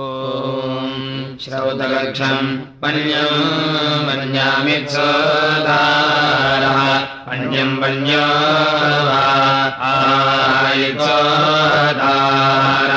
ॐ श्रौतलक्षम् पण्यम् पन्यामित्सोदारः पण्यम् पण्यो आयित्सोदारः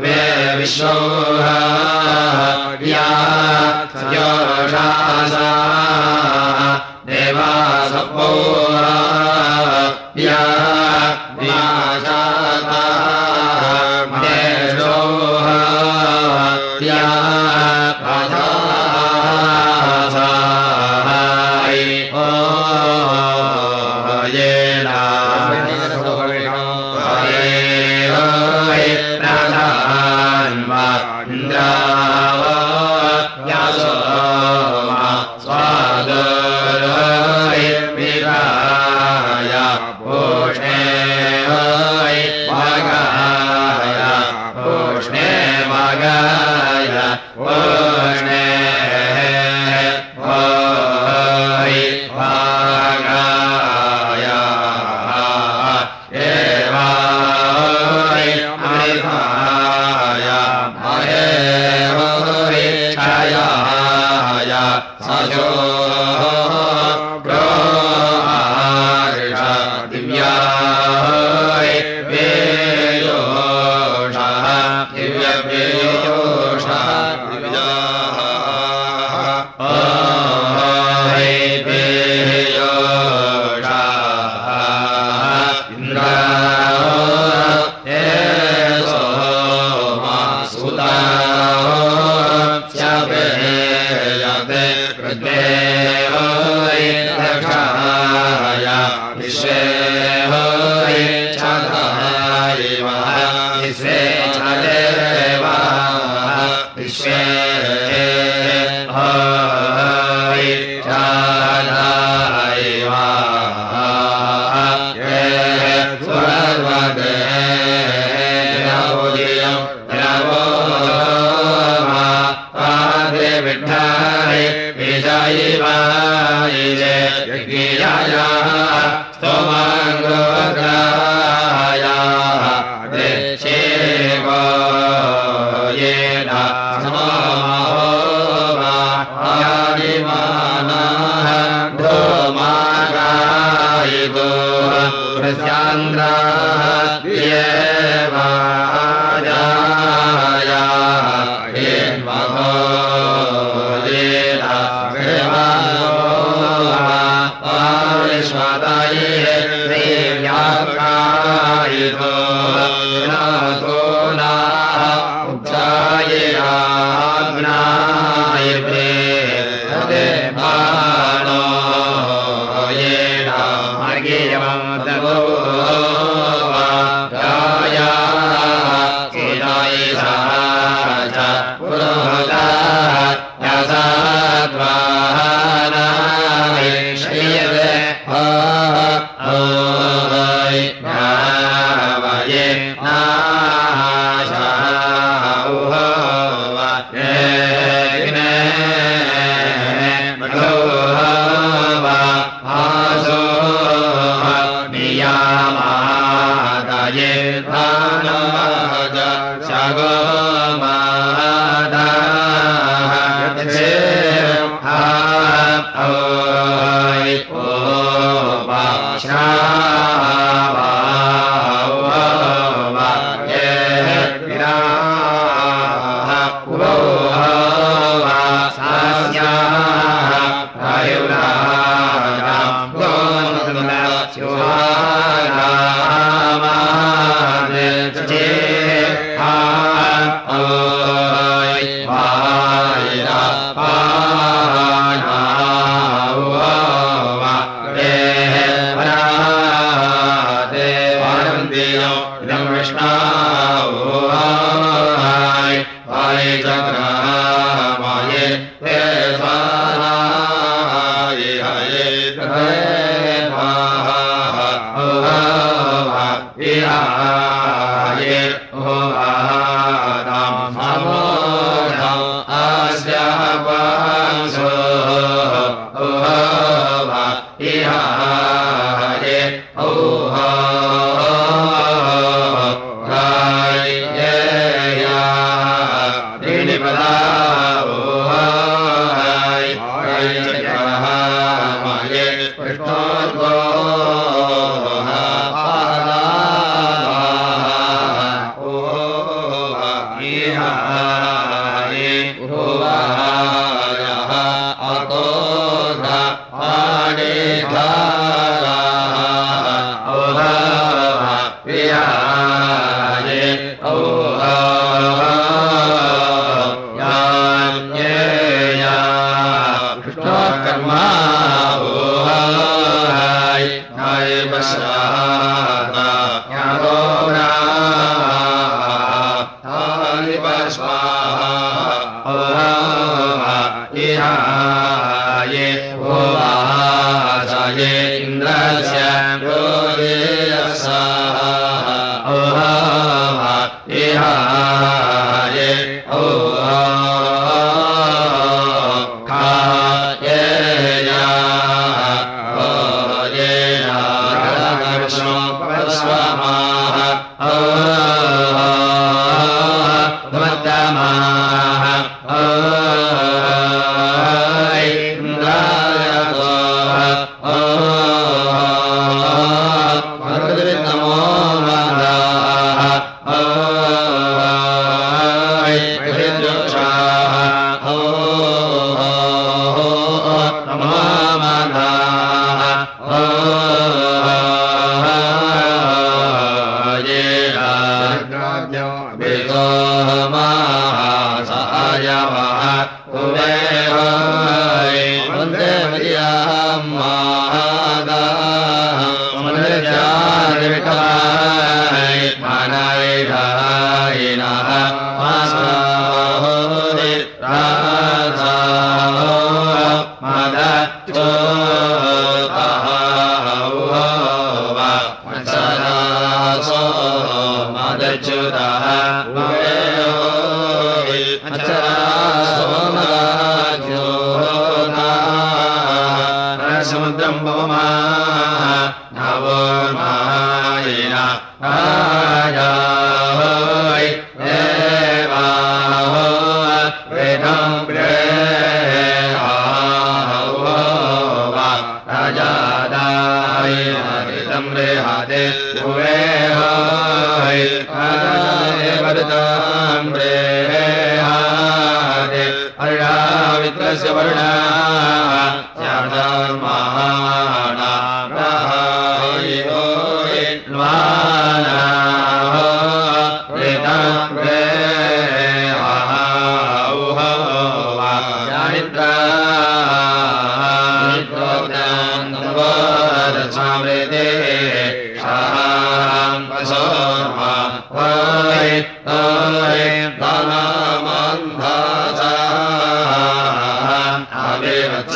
वे विश्वो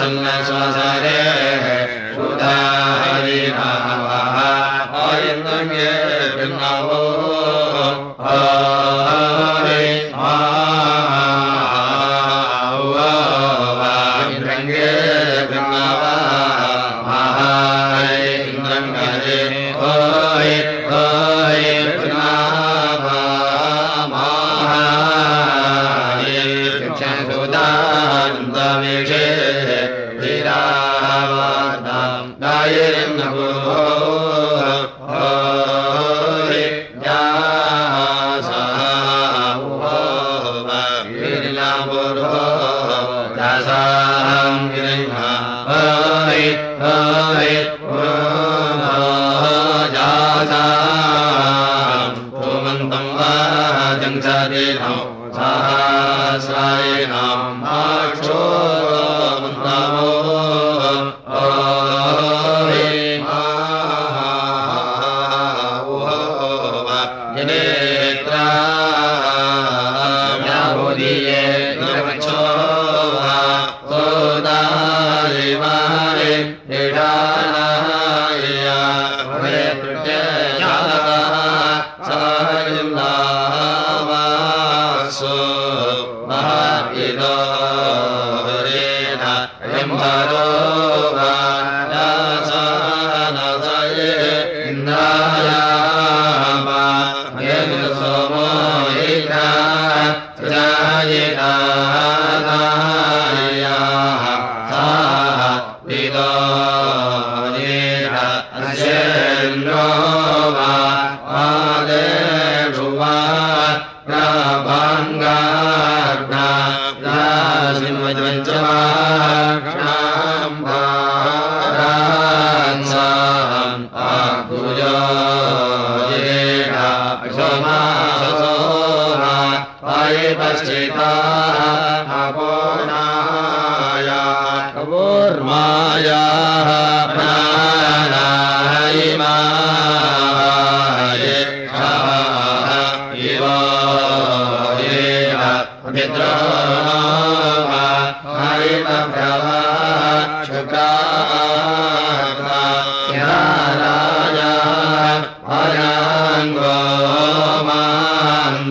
सन्नः إله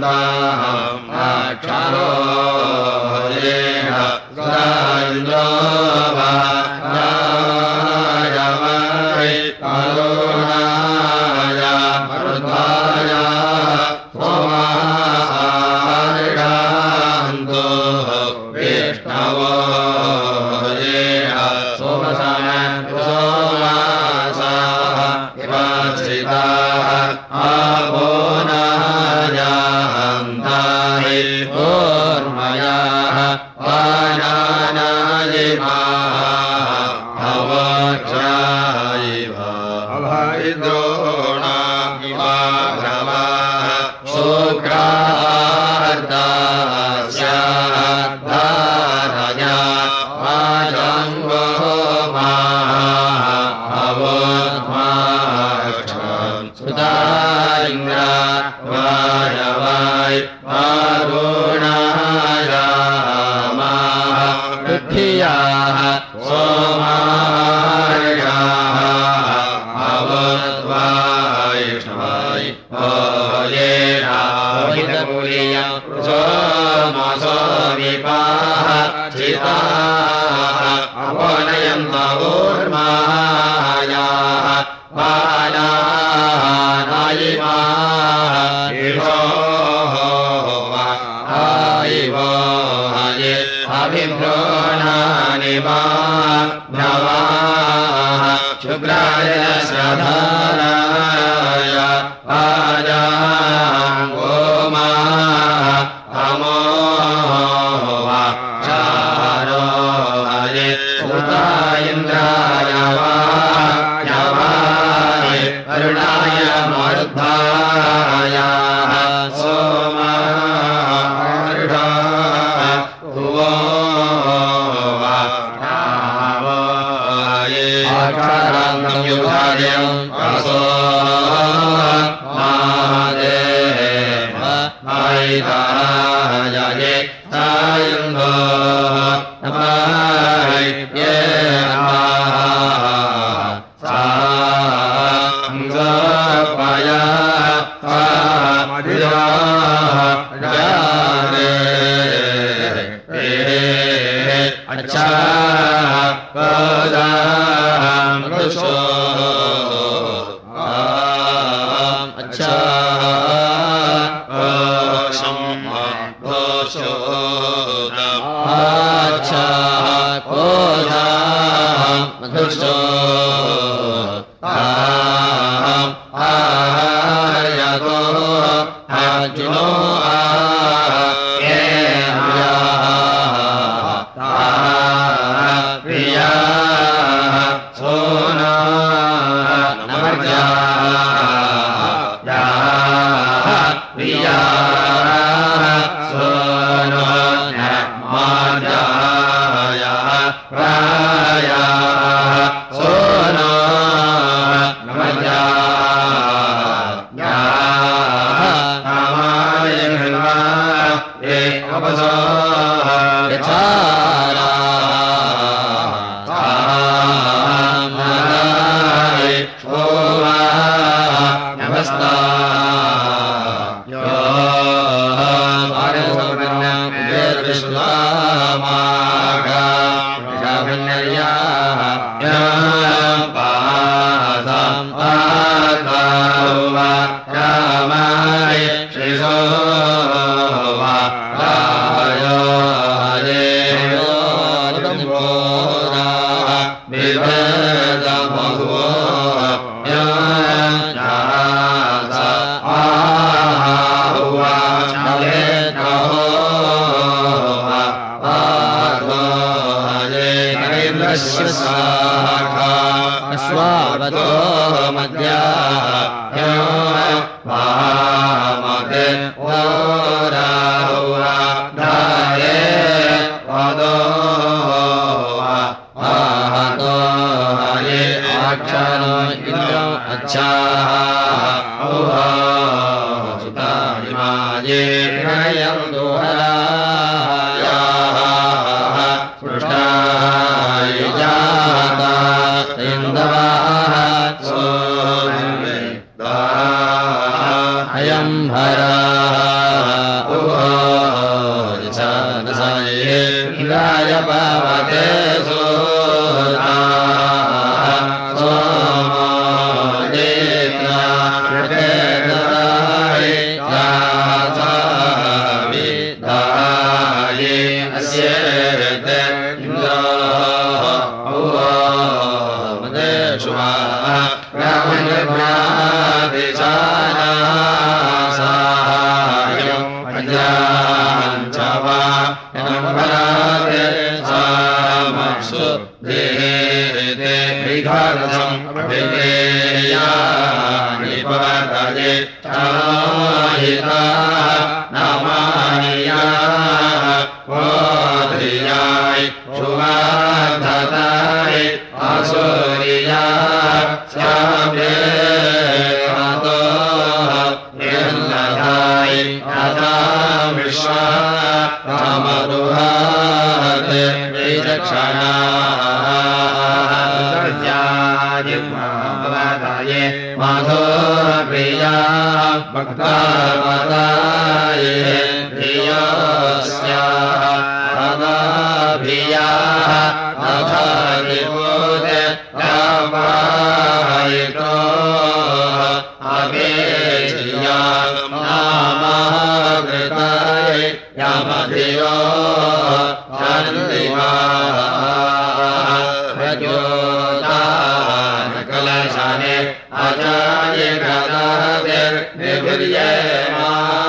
वाय य अजाय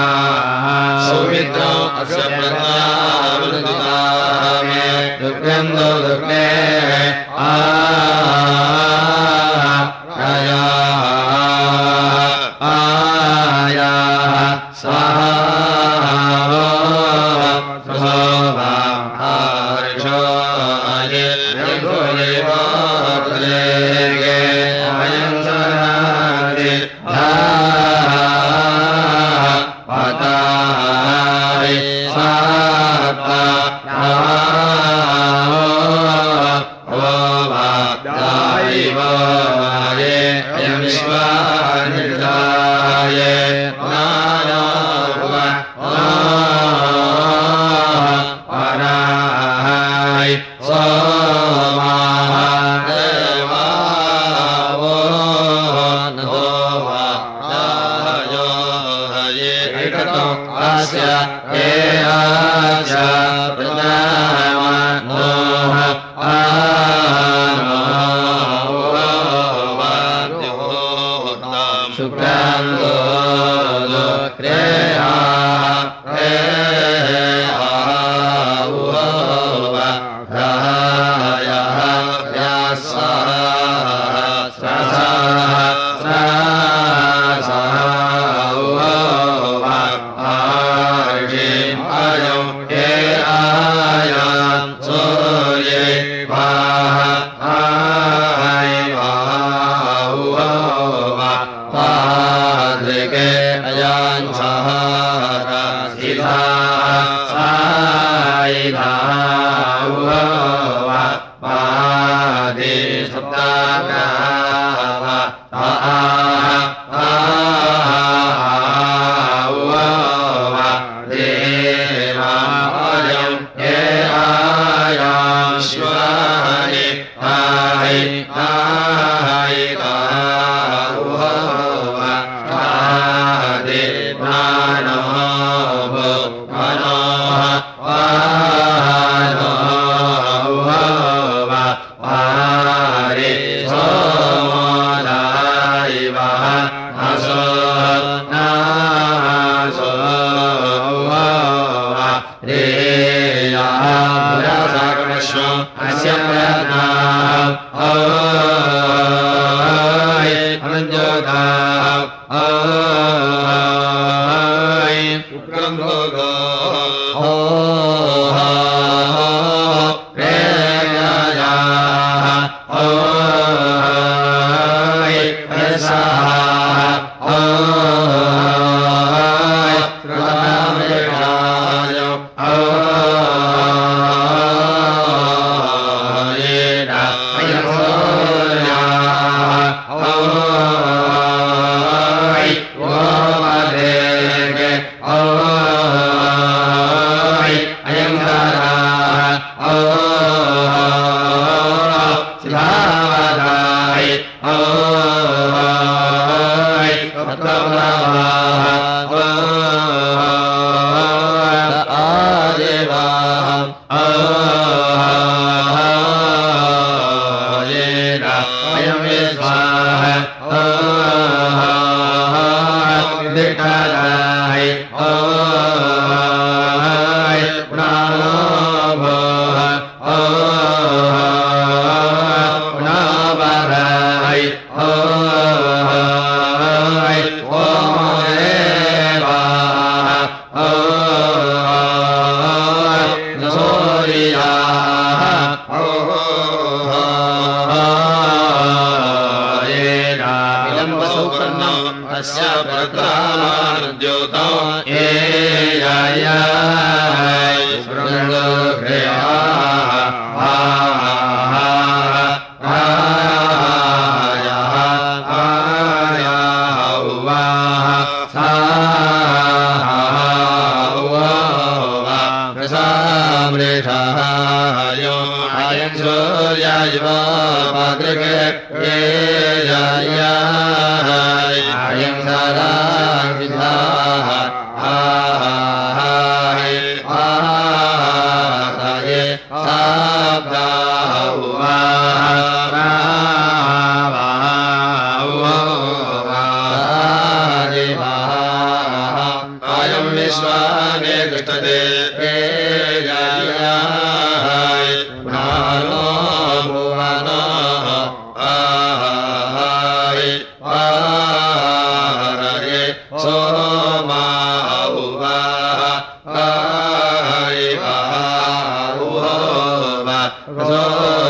Raha जगा ओ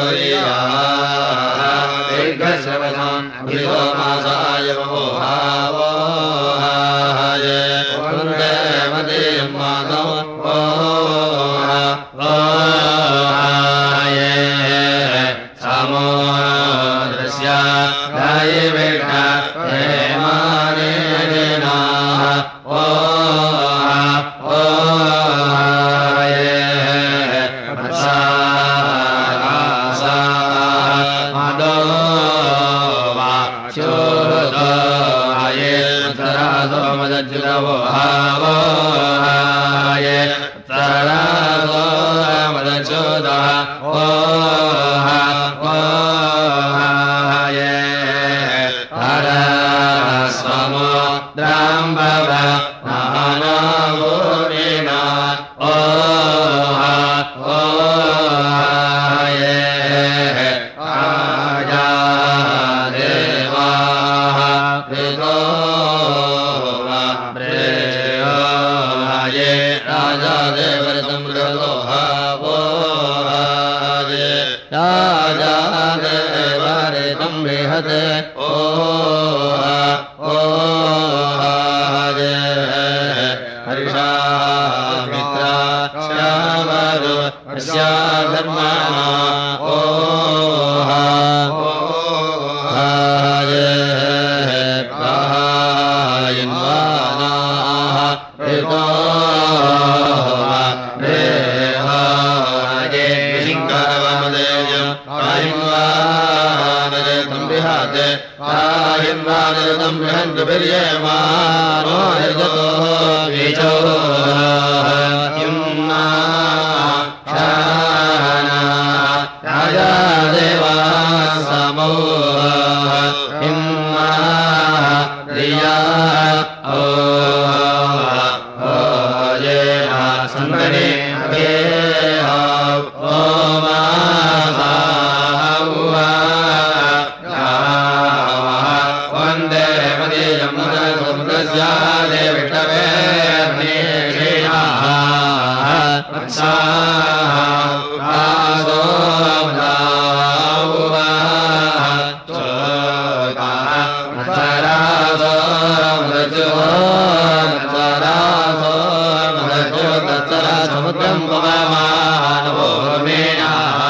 समुद्रम् पवमानवो मेना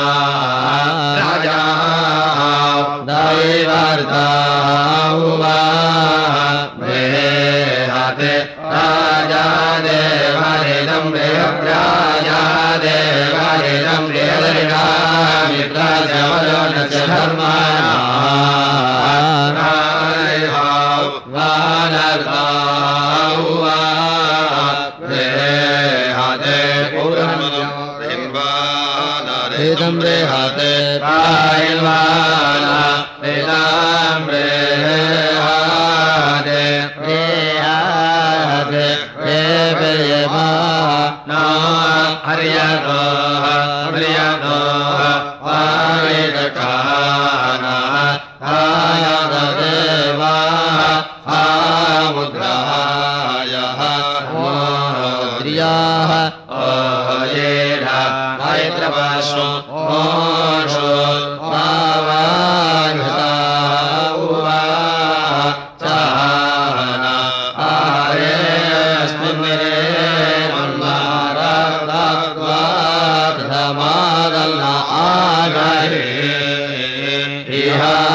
इहा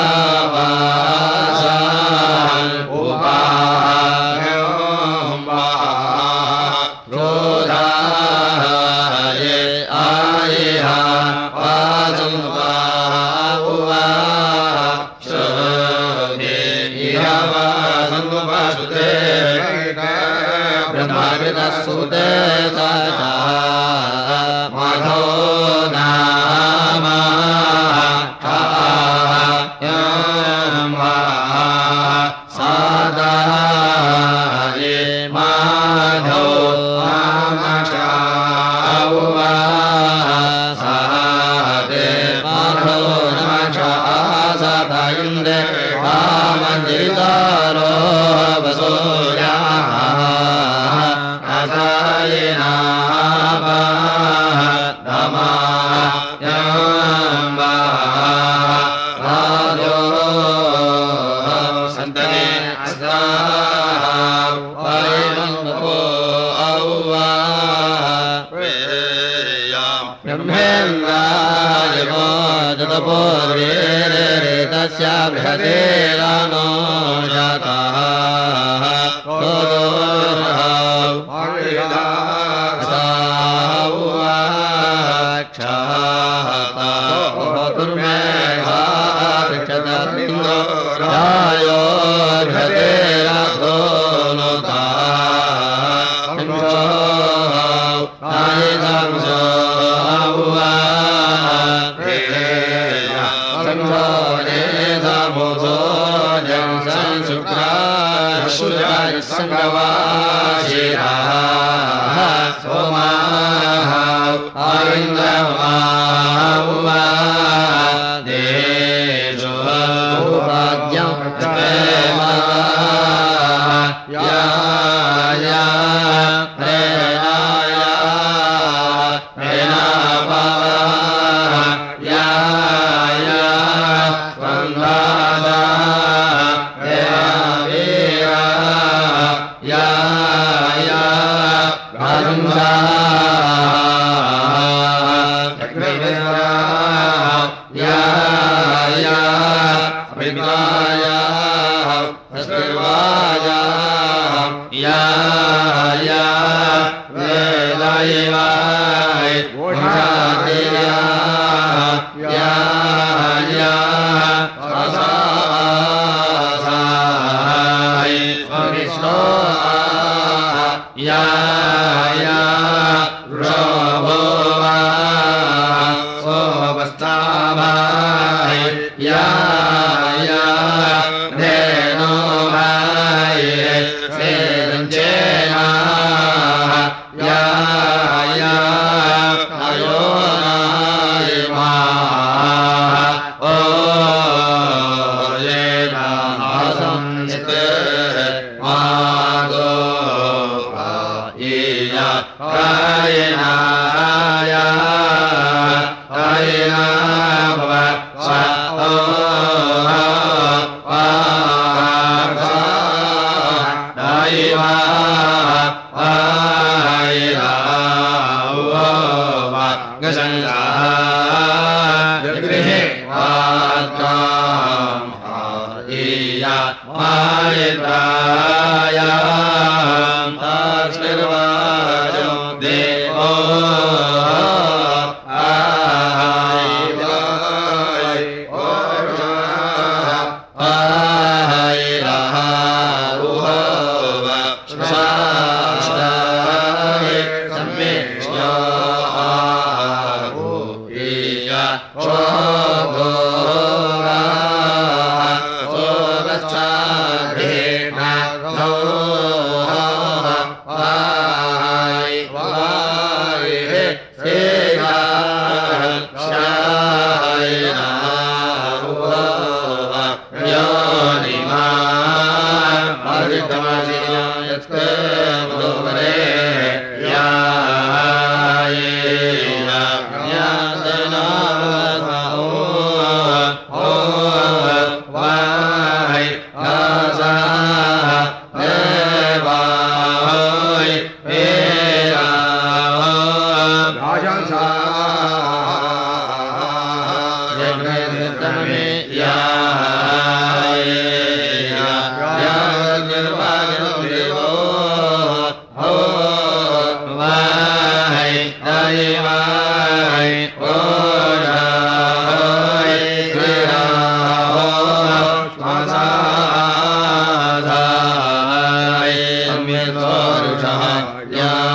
या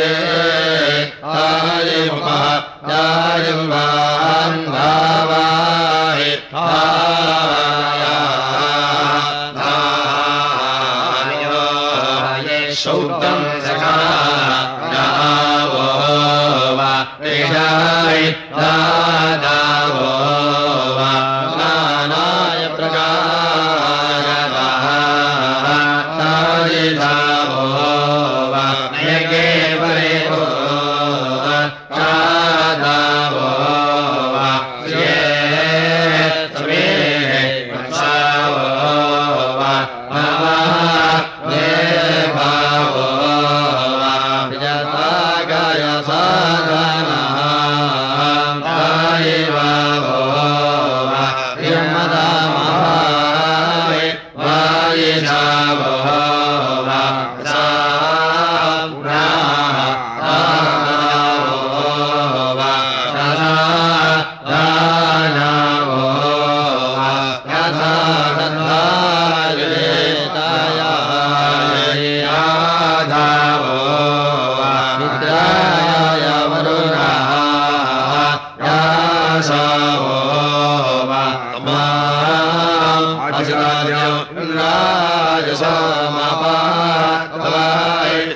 य महायम् अय